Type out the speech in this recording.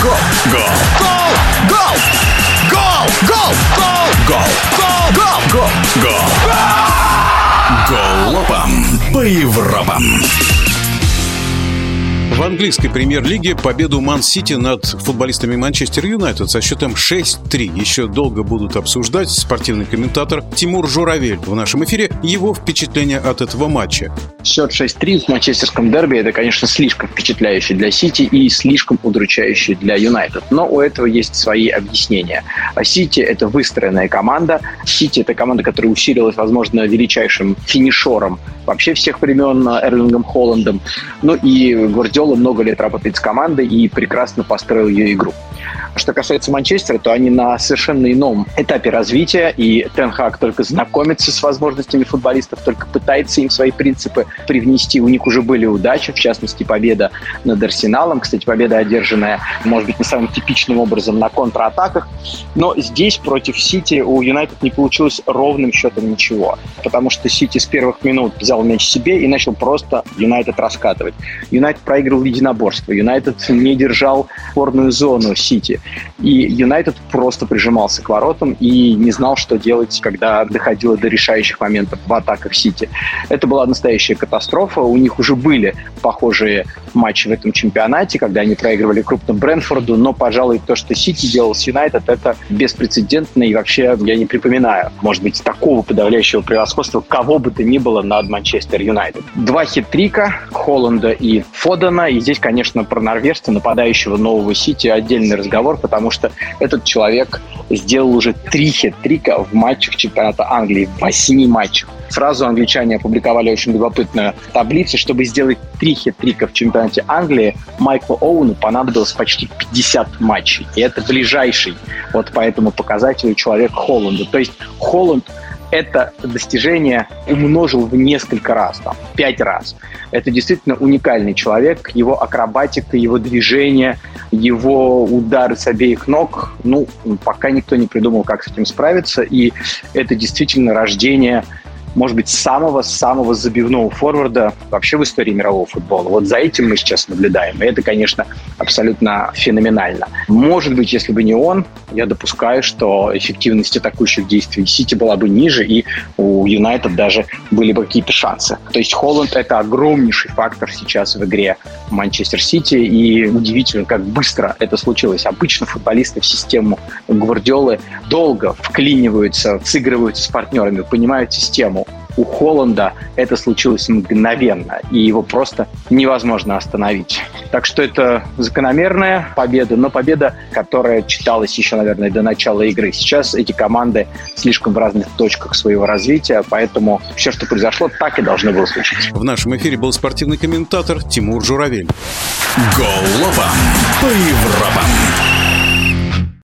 Гол! Гол! Гол! Гол! Гол! Гол! Гол! Гол! Гол! Гол! Галопом по Европам. В английской премьер-лиге победу Ман-Сити над футболистами Манчестер Юнайтед со счетом 6-3 еще долго будут обсуждать спортивный комментатор Тимур Журавель в нашем эфире его впечатления от этого матча. Счет 6-3 в манчестерском дерби – это, конечно, слишком впечатляющий для Сити и слишком удручающий для Юнайтед. Но у этого есть свои объяснения. Сити – это выстроенная команда. Сити – это команда, которая усилилась, возможно, величайшим финишером вообще всех времен Эрлингом Холландом. Ну и Гвардиола много лет работает с командой и прекрасно построил ее игру. Что касается Манчестера, то они на совершенно ином этапе развития, и Тенхак только знакомится с возможностями футболистов, только пытается им свои принципы привнести. У них уже были удачи, в частности, победа над Арсеналом. Кстати, победа одержанная, может быть, не самым типичным образом на контратаках. Но здесь против Сити у Юнайтед не получилось ровным счетом ничего, потому что Сити с первых минут взял мяч себе и начал просто Юнайтед раскатывать. Юнайтед проиграл единоборство, Юнайтед не держал спорную зону Сити. И Юнайтед просто прижимался к воротам и не знал, что делать, когда доходило до решающих моментов в атаках Сити. Это была настоящая катастрофа. У них уже были похожие матчи в этом чемпионате, когда они проигрывали крупным Брентфорду, но, пожалуй, то, что Сити делал с Юнайтед, это беспрецедентно, и вообще я не припоминаю, может быть, такого подавляющего превосходства кого бы то ни было над Манчестер Юнайтед. Два хет-трика Холланда и Фодена, и здесь, конечно, про норвежца, нападающего нового Сити, отдельный разговор, потому что этот человек сделал уже три хит-трика в матчах чемпионата Англии, в восьми матчах. Сразу англичане опубликовали очень любопытную таблицу. Чтобы сделать три хит-трика в чемпионате Англии, Майклу Оуэну понадобилось почти 50 матчей. И это ближайший вот по этому показателю человек Холланда. То есть Холланд это достижение умножил в несколько раз, там, пять раз. Это действительно уникальный человек, его акробатика, его движение, его удары с обеих ног, ну, пока никто не придумал, как с этим справиться, и это действительно рождение может быть, самого-самого забивного форварда вообще в истории мирового футбола. Вот за этим мы сейчас наблюдаем. И это, конечно, абсолютно феноменально. Может быть, если бы не он, я допускаю, что эффективность атакующих действий Сити была бы ниже, и у Юнайтед даже были бы какие-то шансы. То есть Холланд — это огромнейший фактор сейчас в игре Манчестер Сити, и удивительно, как быстро это случилось. Обычно футболисты в систему Гвардиолы долго вклиниваются, сыгрываются с партнерами, понимают систему у Холланда это случилось мгновенно, и его просто невозможно остановить. Так что это закономерная победа, но победа, которая читалась еще, наверное, до начала игры. Сейчас эти команды слишком в разных точках своего развития, поэтому все, что произошло, так и должно было случиться. В нашем эфире был спортивный комментатор Тимур Журавель. Голова по Европам.